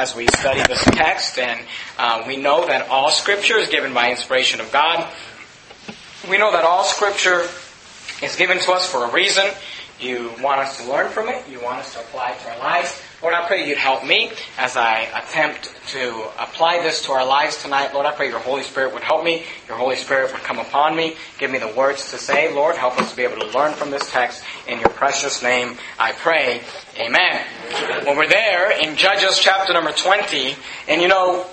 as we study this text, and uh, we know that all Scripture is given by inspiration of God. We know that all Scripture is given to us for a reason. You want us to learn from it. You want us to apply it to our lives. Lord, I pray you'd help me as I attempt to apply this to our lives tonight. Lord, I pray your Holy Spirit would help me. Your Holy Spirit would come upon me. Give me the words to say. Lord, help us to be able to learn from this text. In your precious name, I pray. Amen. When we're there in Judges chapter number 20, and you know,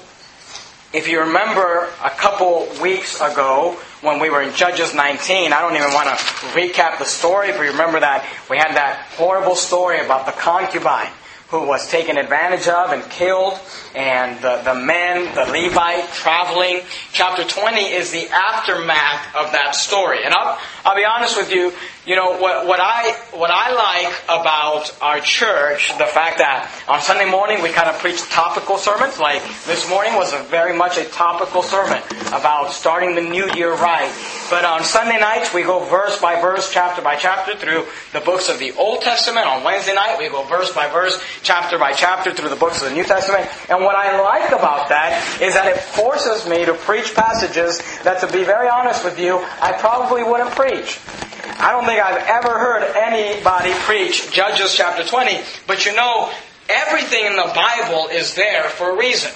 if you remember a couple weeks ago when we were in Judges 19, I don't even want to recap the story, but you remember that we had that horrible story about the concubine who was taken advantage of and killed, and the, the men, the Levite, traveling. Chapter 20 is the aftermath of that story. And I'll, I'll be honest with you, you know, what, what, I, what I like about our church, the fact that on Sunday morning we kind of preach topical sermons, like this morning was very much a topical sermon about starting the new year right. But on Sunday nights we go verse by verse, chapter by chapter through the books of the Old Testament. On Wednesday night we go verse by verse, chapter by chapter through the books of the New Testament. And what I like about that is that it forces me to preach passages that, to be very honest with you, I probably wouldn't preach. I don't think I've ever heard anybody preach Judges chapter 20, but you know, everything in the Bible is there for a reason.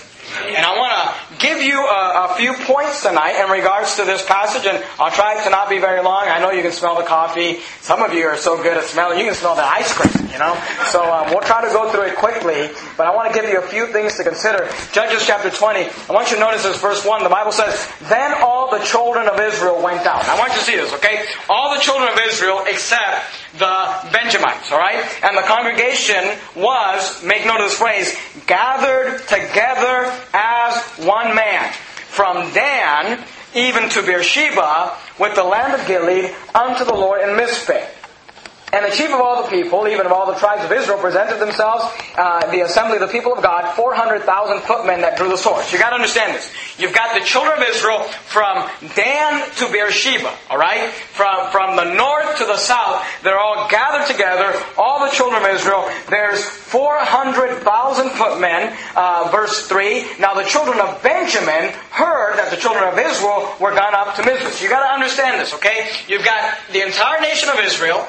And I want to give you a, a, few points tonight in regards to this passage, and I'll try to not be very long. I know you can smell the coffee. Some of you are so good at smelling, you can smell the ice cream, you know? So um, we'll try to go through it quickly, but I want to give you a few things to consider. Judges chapter 20, I want you to notice this verse 1. The Bible says, Then all the children of Israel went out. I want you to see this, okay? All the children of Israel except the Benjamites, alright? And the congregation was, make note of this phrase, gathered together as one man. From Dan even to Beersheba with the land of Gilead unto the Lord in Mizpeh. And the chief of all the people, even of all the tribes of Israel, presented themselves, uh, the assembly of the people of God, 400,000 footmen that drew the swords. You gotta understand this. You've got the children of Israel from Dan to Beersheba, alright? From, from the north to the south, they're all gathered together, all the children of Israel. There's 400,000 footmen, uh, verse 3. Now the children of Benjamin heard that the children of Israel were gone up to Mizpah. You gotta understand this, okay? You've got the entire nation of Israel,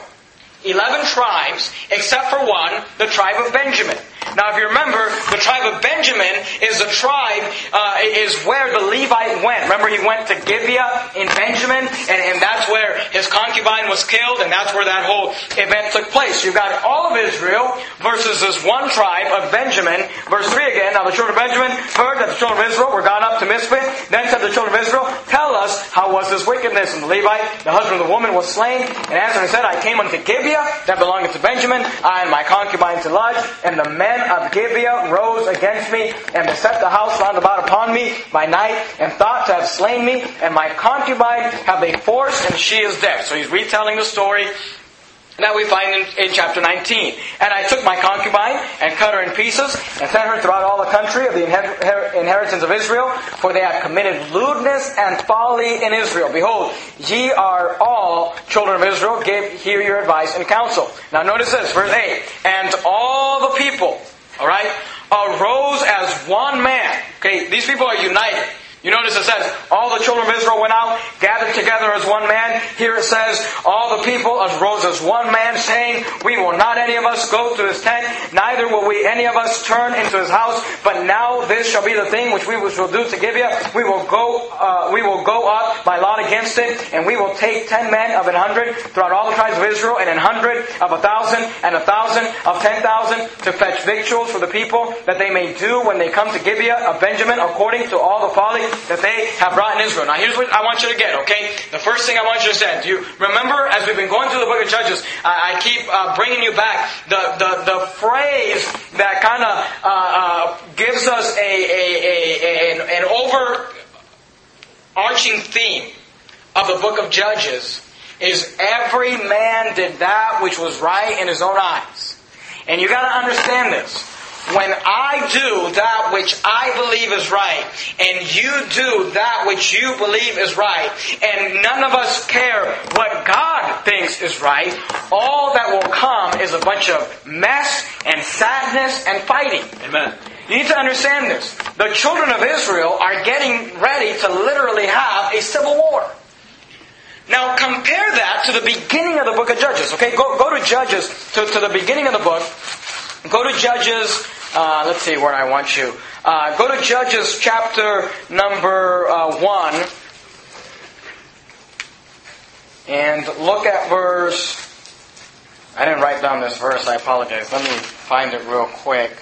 11 tribes, except for one, the tribe of Benjamin. Now, if you remember, the tribe of Benjamin is the tribe, uh, is where the Levite went. Remember, he went to Gibeah in Benjamin, and, and that's where his concubine was killed, and that's where that whole event took place. You've got all of Israel versus this one tribe of Benjamin. Verse 3 again, now the children of Benjamin heard that the children of Israel were gone up to Mizpah. Then said the children of Israel, Tell us, how was this wickedness? And the Levite, the husband of the woman, was slain. And answering said, I came unto Gibeah, that belongeth to Benjamin, I and my concubine to lodge, and the men of Gibeah rose against me and beset the house round about upon me by night and thought to have slain me, and my concubine have they forced, and she is dead. So he's retelling the story that we find in, in, chapter 19. And I took my concubine and cut her in pieces and sent her throughout all the country of the inher- inheritance of Israel, for they have committed lewdness and folly in Israel. Behold, ye are all children of Israel. Give here your advice and counsel. Now notice this, verse 8. And all the people all right, arose as one man. Okay, these people are united. You notice it says, all the children of Israel went out, gathered together as one man. Here it says, all the people arose as one man, saying, We will not any of us go to his tent, neither will we any of us turn into his house, but now this shall be the thing which we shall do to Gibeah. We will go, uh, we will go up by lot against it, and we will take ten men of an hundred throughout all the tribes of Israel, and an hundred of a thousand, and a thousand of ten thousand, to fetch victuals for the people, that they may do when they come to Gibeah of Benjamin, according to all the folly that they have brought in Israel. Now here's what I want you to get, okay? The first thing I want you to do you remember as we've been going through the book of Judges, I, I keep uh, bringing you back the, the, the phrase that kind of uh, uh, gives us a, a, a, an, an overarching theme of the book of Judges is every man did that which was right in his own eyes. And you gotta understand this when I do that which I believe is right, and you do that which you believe is right, and none of us care what God thinks is right, all that will come is a bunch of mess and sadness and fighting. Amen. You need to understand this. The children of Israel are getting ready to literally have a civil war. Now compare that to the beginning of the book of Judges. Okay, go, go to Judges, to, to the beginning of the book. Go to Judges, uh, let's see where I want you. Uh, go to Judges chapter number uh, 1. And look at verse. I didn't write down this verse, I apologize. Let me find it real quick.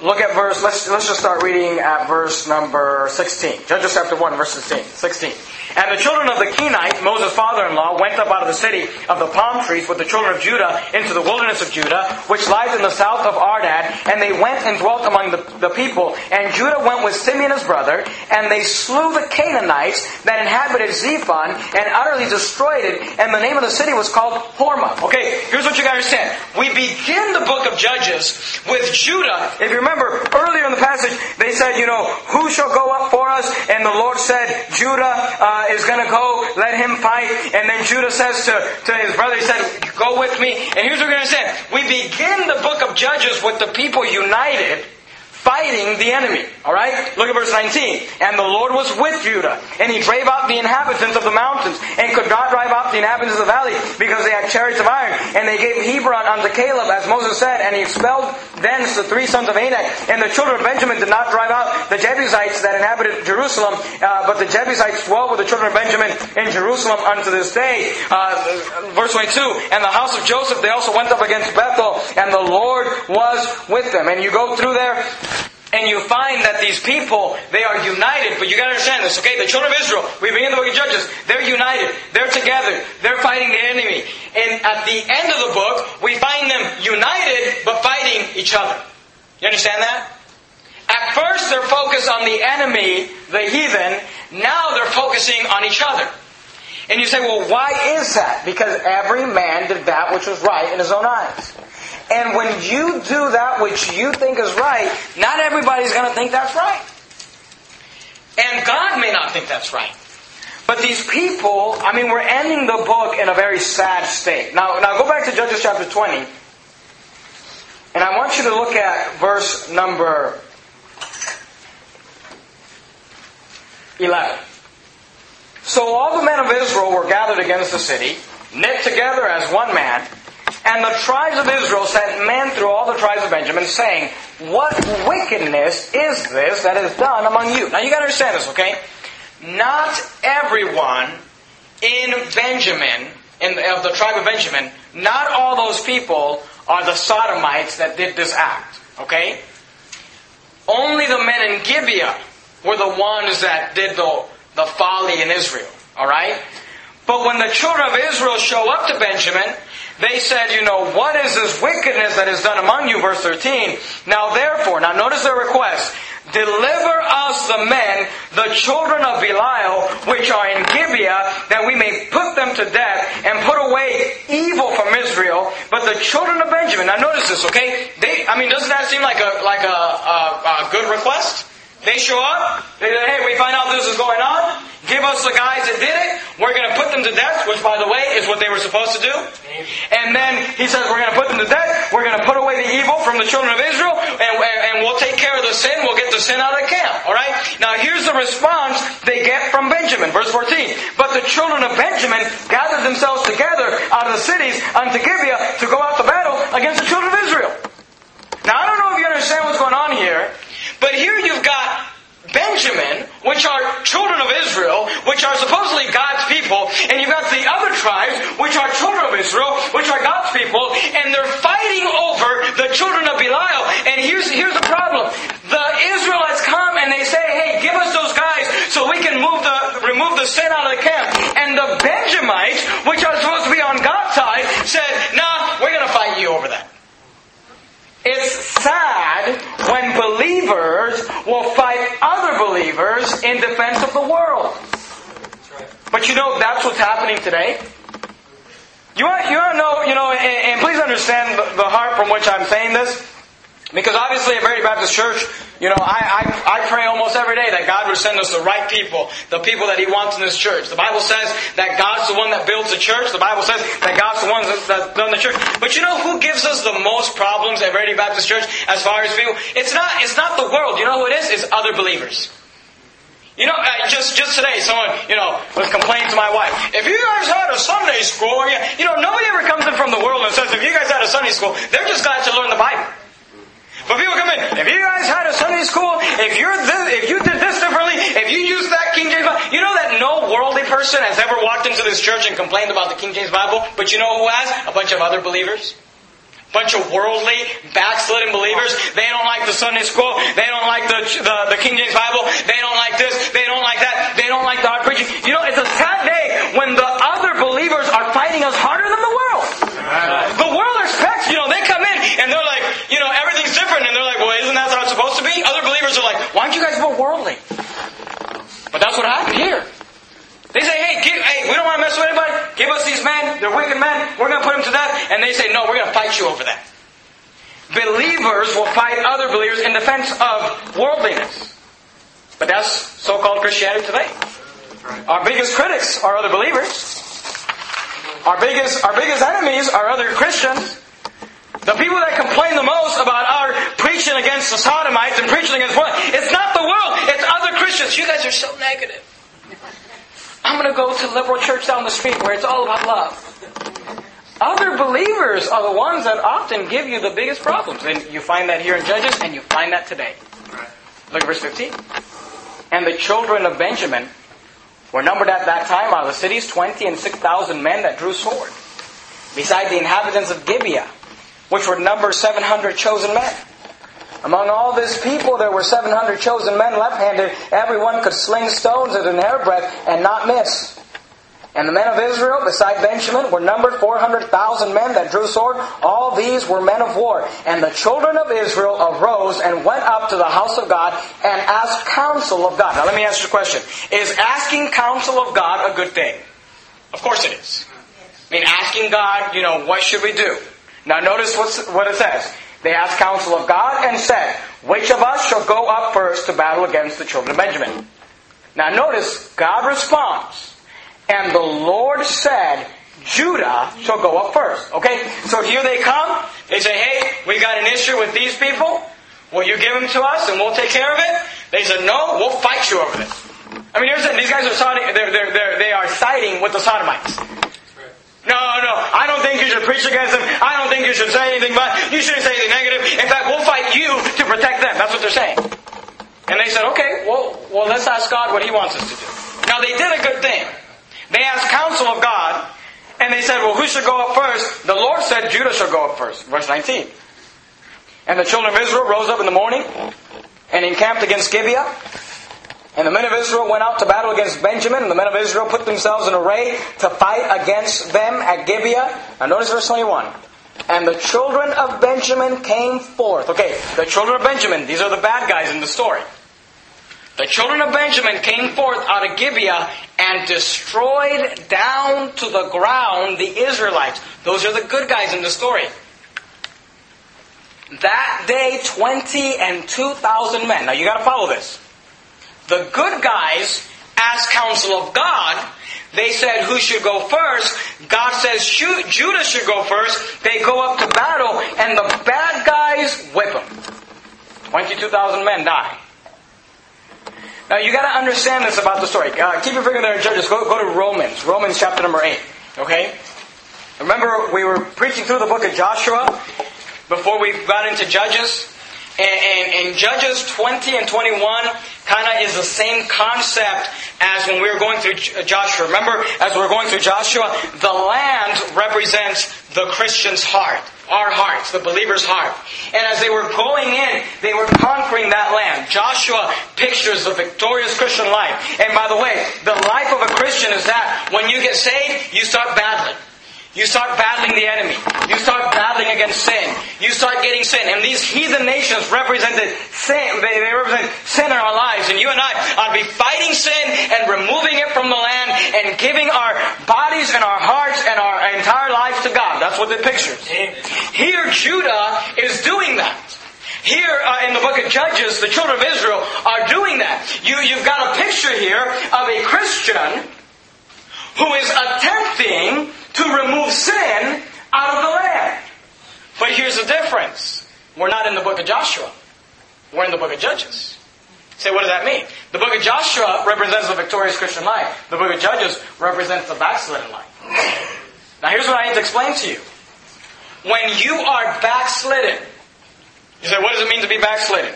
Look at verse, let's, let's just start reading at verse number 16. Judges chapter 1, verse 16. 16. And the children of the Kenite, Moses' father-in-law, went up out of the city of the palm trees with the children of Judah into the wilderness of Judah, which lies in the south of Arad, and they went and dwelt among the, the people. And Judah went with Simeon his brother, and they slew the Canaanites that inhabited Zephath, and utterly destroyed it, and the name of the city was called Hormah. Okay, here's what you gotta understand. We begin the book of Judges with Judah. If you remember, earlier in the passage, they said, you know, who shall go up for us? And the Lord said, Judah, uh, Uh, is going to go, let him fight. And then Judah says to, to his brother, he said, go with me. And here's what we're going to say. We begin the book of Judges with the people united fighting the enemy. Alright? Look at verse 19. And the Lord was with Judah, and he drave out the inhabitants of the mountains, and could not drive out the inhabitants of the valley, because they had chariots of iron. And they gave Hebron unto Caleb, as Moses said, and he expelled thence the three sons of Anak. And the children of Benjamin did not drive out the Jebusites that inhabited Jerusalem, uh, but the Jebusites dwelt with the children of Benjamin in Jerusalem unto this day. Uh, verse 22. And the house of Joseph, they also went up against Bethel, and the Lord was with them. And you go through there, and you find that these people, they are united, but you gotta understand this, okay? The children of Israel, we begin the book of Judges, they're united, they're together, they're fighting the enemy. And at the end of the book, we find them united, but fighting each other. You understand that? At first, they're focused on the enemy, the heathen. Now they're focusing on each other. And you say, well, why is that? Because every man did that which was right in his own eyes. And when you do that which you think is right, not everybody's going to think that's right. And God may not think that's right. But these people, I mean, we're ending the book in a very sad state. Now, now go back to Judges chapter 20. And I want you to look at verse number 11. So all the men of Israel were gathered against the city, knit together as one man, and the tribes of Israel sent men through all the tribes of Benjamin, saying, What wickedness is this that is done among you? Now you gotta understand this, okay? Not everyone in Benjamin, in, of the tribe of Benjamin, not all those people are the sodomites that did this act, okay? Only the men in Gibeah were the ones that did the, the folly in Israel, alright? But when the children of Israel show up to Benjamin, they said, you know, what is this wickedness that is done among you? Verse 13. Now therefore, now notice their request. Deliver us the men, the children of Belial, which are in Gibeah, that we may put them to death and put away evil from Israel. But the children of Benjamin, now notice this, okay? They, I mean, doesn't that seem like a, like a, a, a good request? They show up. They say, hey, we find out this is going on. Give us the guys that did it. We're going to put them to death, which, by the way, is what they were supposed to do. And then he says, we're going to put them to death. We're going to put away the evil from the children of Israel, and, and we'll take care of the sin. We'll get the sin out of camp. All right? Now, here's the response they get from Benjamin. Verse 14. But the children of Benjamin gathered themselves together out of the cities unto Gibeah to go out to battle against the children of Israel. Now, I don't know if you understand what's going on here. But here you've got Benjamin, which are children of Israel, which are supposedly God's people, and you've got the other tribes, which are children of Israel, which are God's people, and they're fighting over the children of Belial. And here's, here's the problem. The Israelites come and they say, hey, give us those guys so we can move the, remove the sin out of the camp. And the Benjamites, which are supposed to be on God's side, said, nah, we're going to fight you over that. It's sad when believers will fight other believers in defense of the world. But you know, that's what's happening today. You want, you want to know, you know, and, and please understand the, the heart from which I'm saying this. Because obviously at Verity Baptist Church, you know, I, I, I pray almost every day that God would send us the right people, the people that He wants in this church. The Bible says that God's the one that builds the church. The Bible says that God's the one that's done the church. But you know who gives us the most problems at Verity Baptist Church as far as people? It's not, it's not the world. You know who it is? It's other believers. You know, uh, just just today, someone you know was complaining to my wife. If you guys had a Sunday school, you, you know, nobody ever comes in from the world and says, if you guys had a Sunday school, they're just glad to learn the Bible. But people come in, if you guys had a Sunday school, if you're this, if you did this differently, if you used that King James Bible, you know that no worldly person has ever walked into this church and complained about the King James Bible, but you know who has? A bunch of other believers bunch of worldly, backslidden believers. They don't like the Sunday school. They don't like the, the, the, King James Bible. They don't like this. They don't like that. They don't like the hard preaching. You know, it's a sad day when the other believers are fighting us harder than the world. The world expects, you know, they come in and they're like, you know, everything's different. And they're like, well, isn't that how it's supposed to be? Other believers are like, why aren't you guys more worldly? But that's what happened here. They say, hey, give, hey, we don't want to mess with anybody. Give us these men. They're wicked men. We're going to put them to death. And they say, no, we're going to fight you over that. Believers will fight other believers in defense of worldliness. But that's so-called Christianity today. Our biggest critics are other believers. Our biggest, our biggest enemies are other Christians. The people that complain the most about our preaching against the sodomites and preaching against what? It's not the world, it's other Christians. You guys are so negative. I'm going to go to liberal church down the street where it's all about love. Other believers are the ones that often give you the biggest problems. And you find that here in Judges, and you find that today. Look at verse 15. And the children of Benjamin were numbered at that time out of the cities, 20 and 6,000 men that drew sword. Beside the inhabitants of Gibeah, which were numbered 700 chosen men. Among all this people, there were 700 chosen men left-handed. Everyone could sling stones at an hairbreadth and not miss. And the men of Israel, beside Benjamin, were numbered 400,000 men that drew sword. All these were men of war. And the children of Israel arose and went up to the house of God and asked counsel of God. Now let me ask you a question. Is asking counsel of God a good thing? Of course it is. I mean, asking God, you know, what should we do? Now notice what it says. They asked counsel of God and said, Which of us shall go up first to battle against the children of Benjamin? Now notice, God responds, and the Lord said, Judah shall go up first. Okay? So here they come. They say, hey, we got an issue with these people. Will you give them to us and we'll take care of it? They said, no, we'll fight you over this. I mean, here's the, these guys are they're, they're, they're, they are siding with the Sodomites. No, no, I don't think you should preach against them. I don't think you should say anything but you shouldn't say anything negative. In fact, we'll fight you to protect them. That's what they're saying. And they said, okay, well, well, let's ask God what He wants us to do. Now, they did a good thing. They asked counsel of God, and they said, well, who should go up first? The Lord said, Judah shall go up first. Verse 19. And the children of Israel rose up in the morning and encamped against Gibeah. And the men of Israel went out to battle against Benjamin, and the men of Israel put themselves in array to fight against them at Gibeah. Now notice verse 21. And the children of Benjamin came forth. Okay, the children of Benjamin, these are the bad guys in the story. The children of Benjamin came forth out of Gibeah and destroyed down to the ground the Israelites. Those are the good guys in the story. That day, 20 and 2,000 men. Now you gotta follow this. The good guys asked counsel of God. They said who should go first. God says Judah should go first. They go up to battle and the bad guys whip them. 22,000 men die. Now you got to understand this about the story. Uh, keep your finger there in Judges. Go, go to Romans. Romans chapter number 8. Okay? Remember, we were preaching through the book of Joshua before we got into Judges. And, Judges 20 and 21 kind of is the same concept as when we were going through Joshua. Remember, as we are going through Joshua, the land represents the Christian's heart. Our hearts, the believer's heart. And as they were going in, they were conquering that land. Joshua pictures the victorious Christian life. And by the way, the life of a Christian is that when you get saved, you start battling. You start battling the enemy. You start battling against sin. You start getting sin. And these heathen nations represented sin. They, they represent sin in our lives. And you and I ought to be fighting sin and removing it from the land and giving our bodies and our hearts and our entire lives to God. That's what the pictures. Here, Judah is doing that. Here uh, in the book of Judges, the children of Israel are doing that. You, you've got a picture here of a Christian who is attempting to remove sin out of the land. But here's the difference. We're not in the book of Joshua. We're in the book of Judges. Say, what does that mean? The book of Joshua represents the victorious Christian life. The book of Judges represents the backslidden life. Now here's what I need to explain to you. When you are backslidden, you say, what does it mean to be backslidden?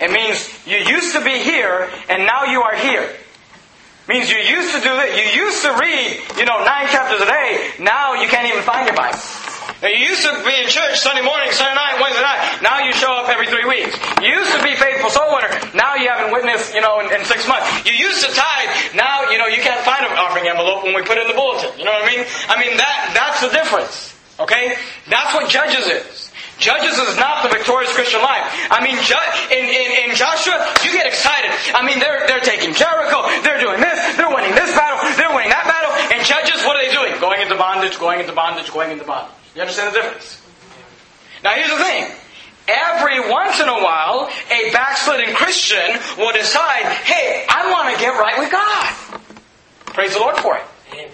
It means you used to be here and now you are here. Means you used to do that. You used to read, you know, nine chapters a day. Now you can't even find your Bible. Now, you used to be in church Sunday morning, Sunday night, Wednesday night. Now you show up every three weeks. You used to be faithful soul winner. Now you haven't witnessed, you know, in, in, six months. You used to tithe. Now, you know, you can't find an offering envelope when we put it in the bulletin. You know what I mean? I mean, that, that's the difference. Okay? That's what Judges is. Judges is not the victorious Christian life. I mean, in, in, in Joshua, you get excited. I mean, they're, they're taking Jericho, they're doing this, they're winning this battle, they're winning that battle. And Judges, what are they doing? Going into bondage, going into bondage, going into bondage. You understand the difference? Now here's the thing. Every once in a while, a backslidden Christian will decide, hey, I want to get right with God. Praise the Lord for it. Amen.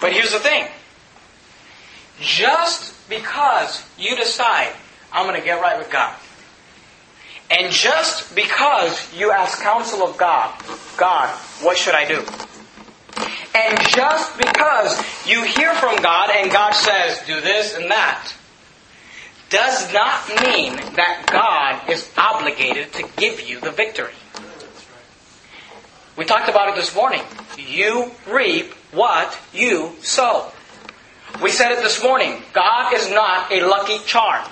But here's the thing. Just because you decide, I'm going to get right with God, and just because you ask counsel of God, God, what should I do? And just because you hear from God and God says, do this and that, does not mean that God is obligated to give you the victory. We talked about it this morning. You reap what you sow. We said it this morning. God is not a lucky charm.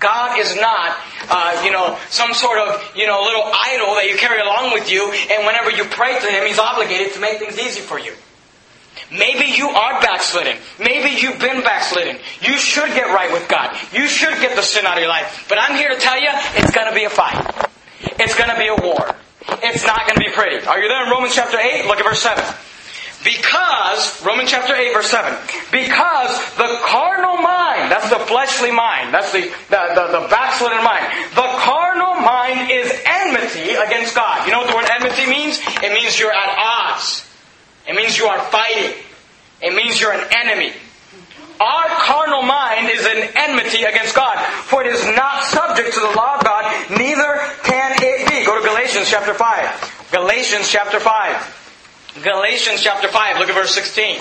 God is not, uh, you know, some sort of, you know, little idol that you carry along with you, and whenever you pray to Him, He's obligated to make things easy for you. Maybe you are backslidden. Maybe you've been backslidden. You should get right with God. You should get the sin out of your life. But I'm here to tell you, it's going to be a fight. It's going to be a war. It's not going to be pretty. Are you there in Romans chapter 8? Look at verse 7. Because, Romans chapter 8, verse 7, because the carnal mind, that's the fleshly mind, that's the, the, the, the backslidden mind, the carnal mind is enmity against God. You know what the word enmity means? It means you're at odds. It means you are fighting. It means you're an enemy. Our carnal mind is an enmity against God, for it is not subject to the law of God, neither can it be. Go to Galatians chapter 5. Galatians chapter 5. Galatians chapter 5, look at verse 16.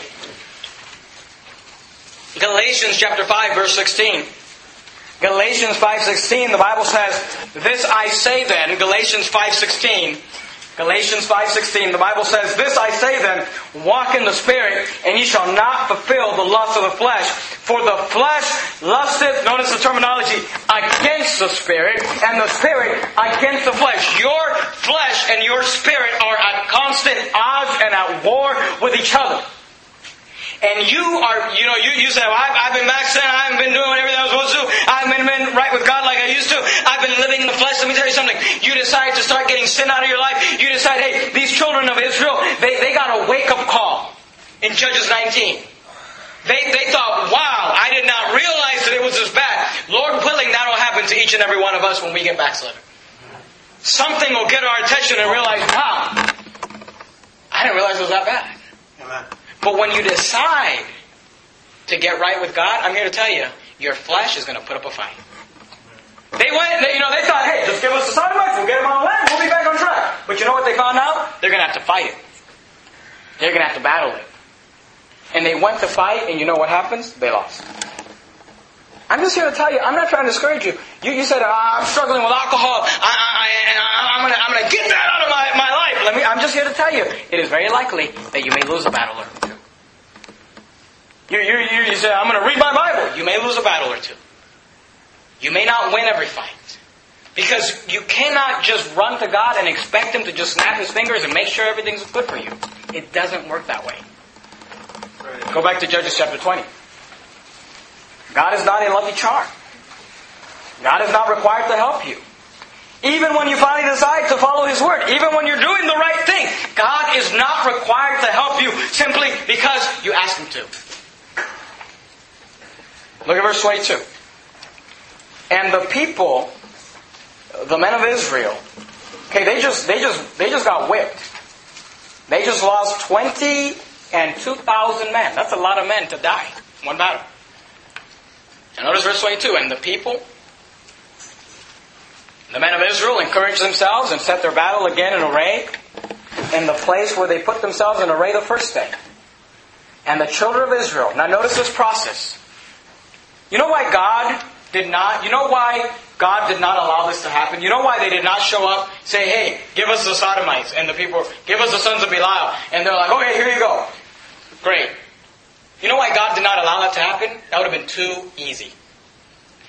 Galatians chapter 5, verse 16. Galatians 5:16 the Bible says, "This I say then, Galatians 5:16, Galatians 5:16 the Bible says, "This I say then, walk in the spirit, and ye shall not fulfill the lust of the flesh, for the flesh lusteth, notice the terminology, against the spirit, and the spirit against the flesh." Your flesh and your spirit are at constant odds and at war with each other and you are, you know, you, you say, well, I've, I've been backsliding, I haven't been doing everything I was supposed to I haven't been, been right with God like I used to, I've been living in the flesh. Let me tell you something. You decide to start getting sin out of your life. You decide, hey, these children of Israel, they, they got a wake up call in Judges 19. They, they thought, wow, I did not realize that it was this bad. Lord willing, that'll happen to each and every one of us when we get backslidden. Something will get our attention and realize, wow, I didn't realize it was that bad. Amen. But when you decide to get right with God, I'm here to tell you, your flesh is going to put up a fight. They went, they, you know, they thought, hey, just give us the sodomites, we'll get them on land, we'll be back on track. But you know what they found out? They're going to have to fight it. They're going to have to battle it. And they went to fight, and you know what happens? They lost. I'm just here to tell you, I'm not trying to discourage you. You, you said, oh, I'm struggling with alcohol, I, am going to I'm gonna get that out of my, my life. Let me, I'm just here to tell you, it is very likely that you may lose a battle or two. You, you, you, you say, I'm going to read my Bible. You may lose a battle or two. You may not win every fight. Because you cannot just run to God and expect Him to just snap His fingers and make sure everything's good for you. It doesn't work that way. Go back to Judges chapter 20. God is not a lucky charm. God is not required to help you. Even when you finally decide to follow His Word, even when you're doing the right thing, God is not required to help you simply because you ask Him to. Look at verse 22. And the people the men of Israel, okay, they just they just they just got whipped. They just lost twenty and two thousand men. That's a lot of men to die one battle. And notice verse twenty-two. And the people, the men of Israel, encouraged themselves and set their battle again in array in the place where they put themselves in array the first day. And the children of Israel. Now notice this process. You know why God did not, you know why God did not allow this to happen? You know why they did not show up, say, hey, give us the Sodomites, and the people, give us the sons of Belial. And they're like, okay, here you go. Great. You know why God did not allow that to happen? That would have been too easy.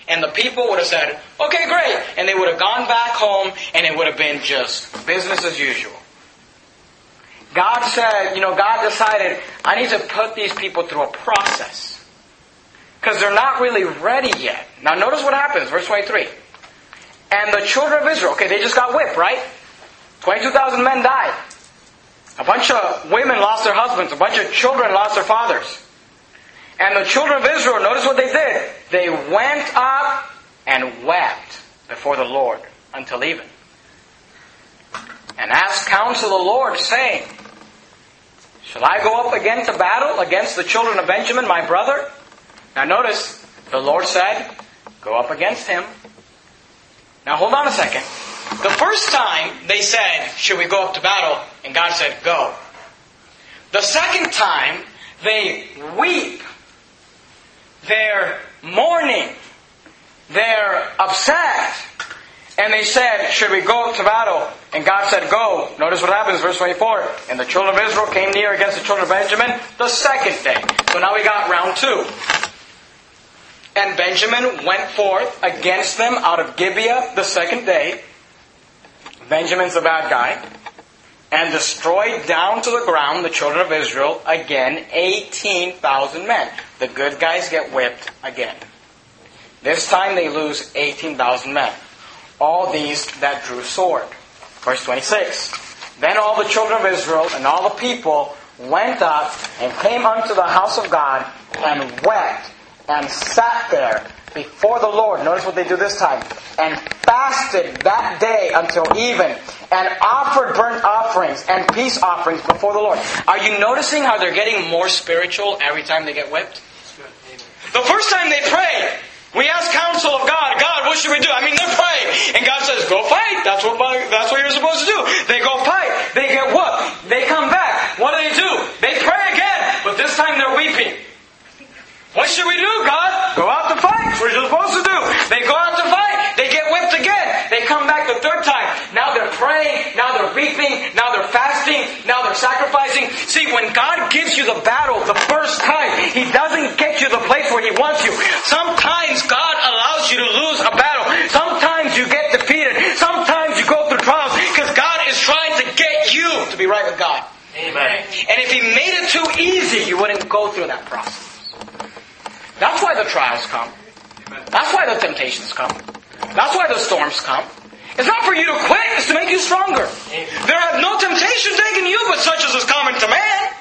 And the people would have said, okay, great. And they would have gone back home, and it would have been just business as usual. God said, you know, God decided, I need to put these people through a process. Because they're not really ready yet. Now notice what happens, verse 23. And the children of Israel, okay, they just got whipped, right? 22,000 men died. A bunch of women lost their husbands. A bunch of children lost their fathers. And the children of Israel, notice what they did. They went up and wept before the Lord until even. And asked counsel the Lord, saying, Shall I go up again to battle against the children of Benjamin, my brother? Now notice, the Lord said, Go up against him. Now hold on a second. The first time they said, Should we go up to battle? And God said, Go. The second time, they weep. They're mourning. They're upset. And they said, Should we go to battle? And God said, Go. Notice what happens, verse 24. And the children of Israel came near against the children of Benjamin the second day. So now we got round two. And Benjamin went forth against them out of Gibeah the second day. Benjamin's a bad guy. And destroyed down to the ground the children of Israel again 18,000 men. The good guys get whipped again. This time they lose 18,000 men. All these that drew sword. Verse 26. Then all the children of Israel and all the people went up and came unto the house of God and wept and sat there before the Lord. Notice what they do this time. And fasted that day until even, and offered burnt offerings and peace offerings before the Lord. Are you noticing how they're getting more spiritual every time they get whipped? The first time they pray, we ask counsel of God. God, what should we do? I mean, they're praying, and God says, "Go fight." That's what that's what you're supposed to do. They go fight. They get whooped. They come back. What do they do? They pray again, but this time they're weeping. What should we do, God? Go out to fight. That's what you're supposed to do. They go out to fight. They get whipped again. They come back the third time. Now they're praying. Now they're weeping. Now they're fasting. Now they're sacrificing. See, when God gives you the battle the first time, He doesn't get you the place where He wants you. Sometimes God allows you to lose a battle. Sometimes you get defeated. Sometimes you go through trials because God is trying to get you to be right with God. Amen. And if He made it too easy, you wouldn't go through that process. That's why the trials come. That's why the temptations come. That's why the storms come. It's not for you to quit, it's to make you stronger. There have no temptation taken you, but such as is common to man.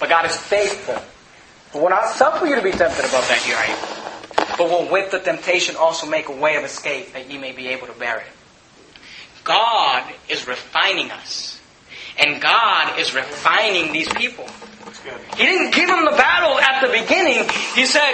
But God is faithful. But will not suffer you to be tempted above that you are able. But will with the temptation also make a way of escape that ye may be able to bear it. God is refining us. And God is refining these people. He didn't give them the battle at the beginning. He said,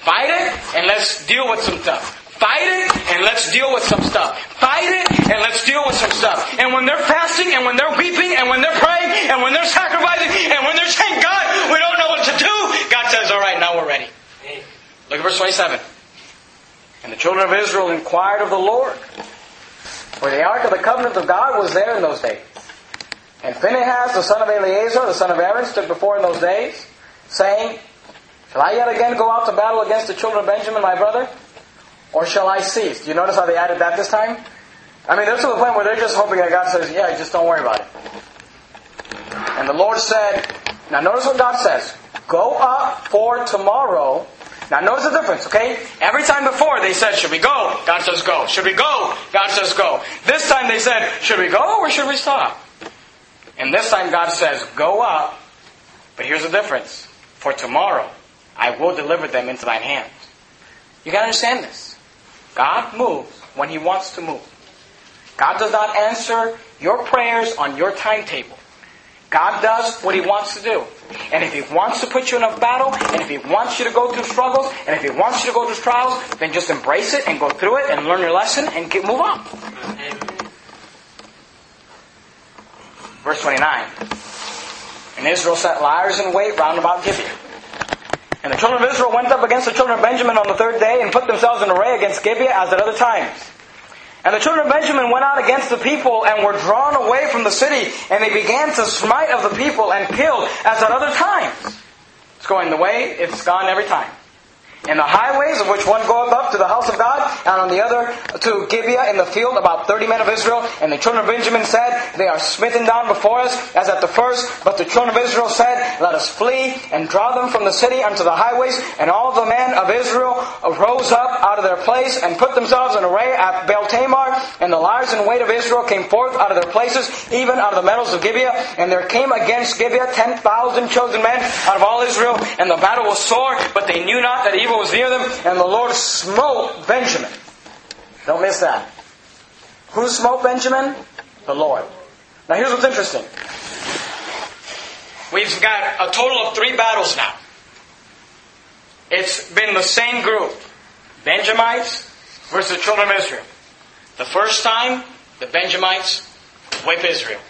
fight it and let's deal with some stuff. Fight it and let's deal with some stuff. Fight it and let's deal with some stuff. And when they're fasting and when they're weeping and when they're praying and when they're sacrificing and when they're saying, God, we don't know what to do, God says, all right, now we're ready. Look at verse 27. And the children of Israel inquired of the Lord. For the ark of the covenant of God was there in those days. And Phinehas, the son of Eleazar, the son of Aaron, stood before in those days, saying, Shall I yet again go out to battle against the children of Benjamin, my brother? Or shall I cease? Do you notice how they added that this time? I mean, they're to the point where they're just hoping that God says, Yeah, just don't worry about it. And the Lord said, Now notice what God says. Go up for tomorrow. Now notice the difference, okay? Every time before they said, Should we go? God says go. Should we go? God says go. This time they said, Should we go or should we stop? And this time God says, Go up, but here's the difference. For tomorrow I will deliver them into thine hands. You gotta understand this. God moves when He wants to move. God does not answer your prayers on your timetable. God does what He wants to do. And if He wants to put you in a battle, and if He wants you to go through struggles, and if He wants you to go through trials, then just embrace it and go through it and learn your lesson and get, move on. Verse 29. And Israel set liers in wait round about Gibeah. And the children of Israel went up against the children of Benjamin on the third day and put themselves in array against Gibeah as at other times. And the children of Benjamin went out against the people and were drawn away from the city, and they began to smite of the people and kill as at other times. It's going the way it's gone every time in the highways, of which one goeth up to the house of God, and on the other to Gibeah in the field, about thirty men of Israel. And the children of Benjamin said, They are smitten down before us, as at the first. But the children of Israel said, Let us flee, and draw them from the city unto the highways. And all the men of Israel rose up out of their place, and put themselves in array at Baal Tamar. And the liers in wait of Israel came forth out of their places, even out of the meadows of Gibeah. And there came against Gibeah ten thousand chosen men out of all Israel. And the battle was sore, but they knew not that was near them, and the Lord smote Benjamin. Don't miss that. Who smote Benjamin? The Lord. Now here's what's interesting. We've got a total of three battles now. It's been the same group. Benjamites versus the children of Israel. The first time, the Benjamites whip Israel.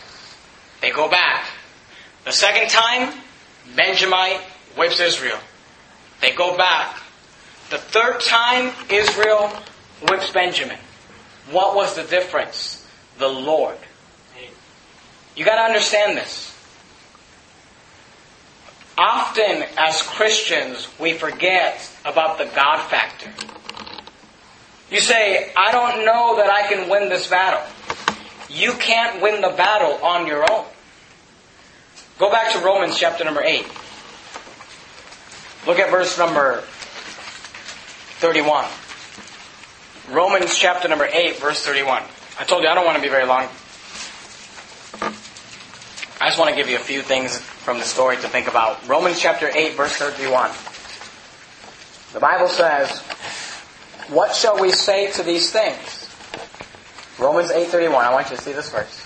They go back. The second time, Benjamite whips Israel. They go back. The third time, Israel whips Benjamin. What was the difference? The Lord. You got to understand this. Often, as Christians, we forget about the God factor. You say, I don't know that I can win this battle. You can't win the battle on your own. Go back to Romans chapter number 8. Look at verse number 31. Romans chapter number 8, verse 31. I told you I don't want to be very long. I just want to give you a few things from the story to think about. Romans chapter 8, verse 31. The Bible says, What shall we say to these things? Romans 8:31. I want you to see this verse.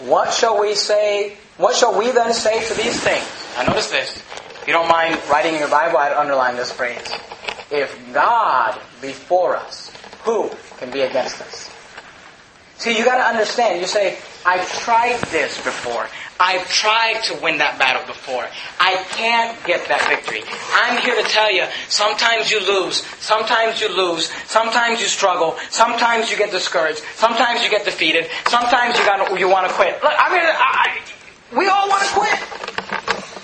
What shall we say? What shall we then say to these things? Now notice this. If you don't mind writing in your Bible, I'd underline this phrase. If God be for us, who can be against us? See, you got to understand. You say, I've tried this before. I've tried to win that battle before. I can't get that victory. I'm here to tell you, sometimes you lose. Sometimes you lose. Sometimes you struggle. Sometimes you get discouraged. Sometimes you get defeated. Sometimes you got you want to quit. Look, I mean, I, we all want to quit.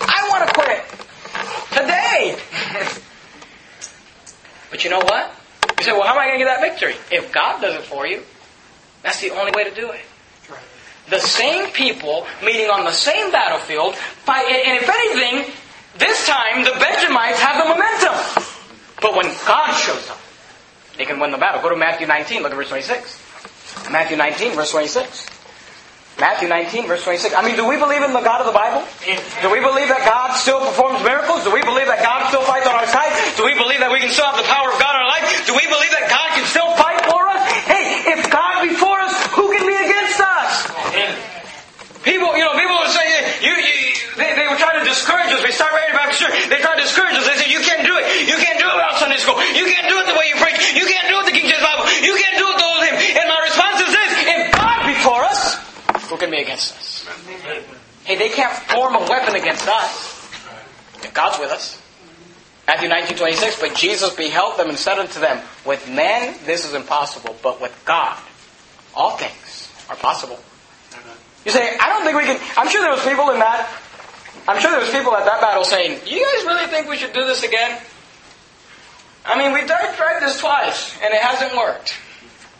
I want to quit today. but you know what? You say, well, how am I going to get that victory? If God does it for you, that's the only way to do it the same people meeting on the same battlefield fight. And if anything, this time the Benjamites have the momentum. But when God shows up, they can win the battle. Go to Matthew 19, look at verse 26. Matthew 19, verse 26. Matthew 19, verse 26. I mean, do we believe in the God of the Bible? Do we believe that God still performs miracles? Do we believe that God still fights on our side? Do we believe that we can still have the power of God in our life? Do we believe that God can still fight for us? Hey, if God be for us, who can be against us? People, you know, people will say, you, you, they, they were trying to discourage us. We start writing about church. They try to discourage us. They say, you can't do it. You can't do it without Sunday school. You can't do it the way you preach. You can't do it the King James Bible. You can't do it the old hymn. And my response is this, if God be for us, who can be against us? Hey, they can't form a weapon against us. God's with us. Matthew 19, 26, but Jesus beheld them and said unto them, With men this is impossible, but with God all things are possible. You say, I don't think we can. I'm sure there was people in that. I'm sure there was people at that battle saying, "You guys really think we should do this again?" I mean, we've tried this twice and it hasn't worked.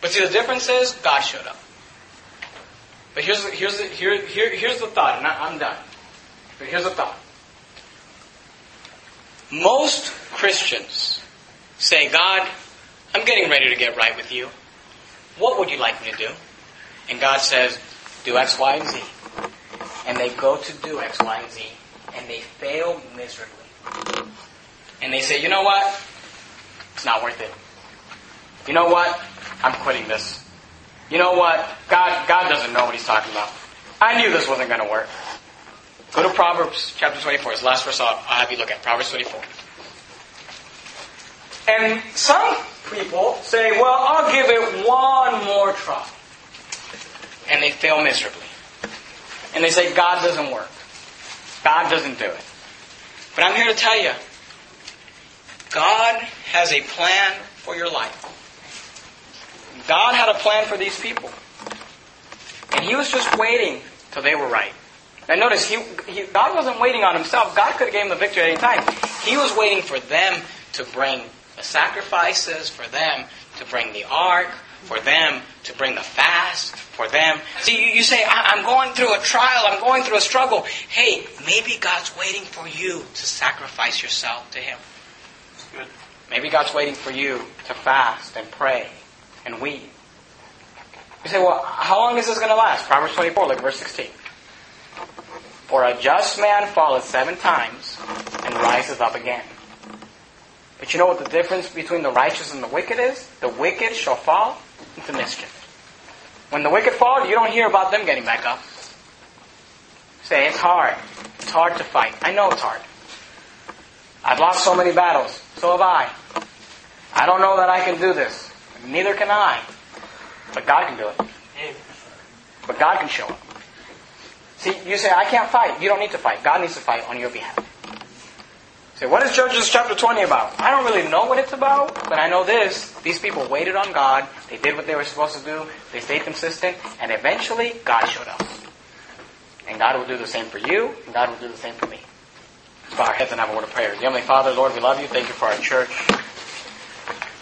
But see, the difference is God showed up. But here's the, here's the, here, here, here's the thought, and I, I'm done. But here's the thought. Most Christians say, God, I'm getting ready to get right with you. What would you like me to do? And God says, do X, Y, and Z. And they go to do X, Y, and Z, and they fail miserably. And they say, you know what? It's not worth it. You know what? I'm quitting this. You know what? God, God doesn't know what He's talking about. I knew this wasn't going to work. Go to Proverbs chapter 24. It's the last verse I'll, I'll have you look at. Proverbs 24. And some people say, well, I'll give it one more try. And they fail miserably. And they say, God doesn't work. God doesn't do it. But I'm here to tell you, God has a plan for your life. God had a plan for these people. And He was just waiting till they were right. Now notice, he, he, God wasn't waiting on Himself. God could have given them the victory at any time. He was waiting for them to bring the sacrifices, for them to bring the ark, for them to bring the fast, for them. See, you, you say, I'm going through a trial, I'm going through a struggle. Hey, maybe God's waiting for you to sacrifice yourself to Him. Good. Maybe God's waiting for you to fast and pray and we. You say, well, how long is this going to last? Proverbs 24, look at verse 16. For a just man falleth seven times and rises up again. But you know what the difference between the righteous and the wicked is? The wicked shall fall into mischief. When the wicked fall, you don't hear about them getting back up. Say, it's hard. It's hard to fight. I know it's hard. I've lost so many battles. So have I. I don't know that I can do this. Neither can I. But God can do it. But God can show up. See, you say, I can't fight. You don't need to fight. God needs to fight on your behalf. Say, what is Judges chapter 20 about? I don't really know what it's about, but I know this. These people waited on God. They did what they were supposed to do. They stayed consistent. And eventually, God showed up. And God will do the same for you, and God will do the same for me. Let's bow our heads and have a word of prayer. Dear Heavenly Father, Lord, we love you. Thank you for our church.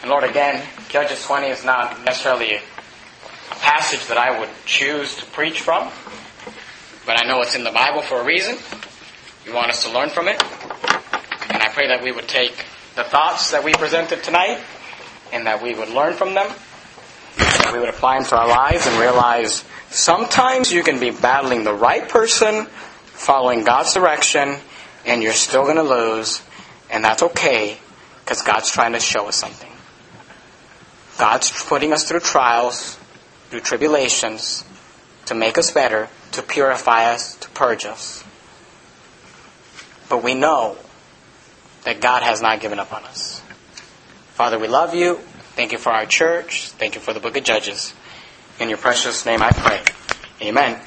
And Lord, again, Judges 20 is not necessarily a passage that I would choose to preach from, but I know it's in the Bible for a reason. You want us to learn from it. And I pray that we would take the thoughts that we presented tonight and that we would learn from them, that we would apply them to our lives and realize sometimes you can be battling the right person, following God's direction, and you're still going to lose, and that's okay because God's trying to show us something. God's putting us through trials, through tribulations, to make us better, to purify us, to purge us. But we know that God has not given up on us. Father, we love you. Thank you for our church. Thank you for the book of Judges. In your precious name I pray. Amen.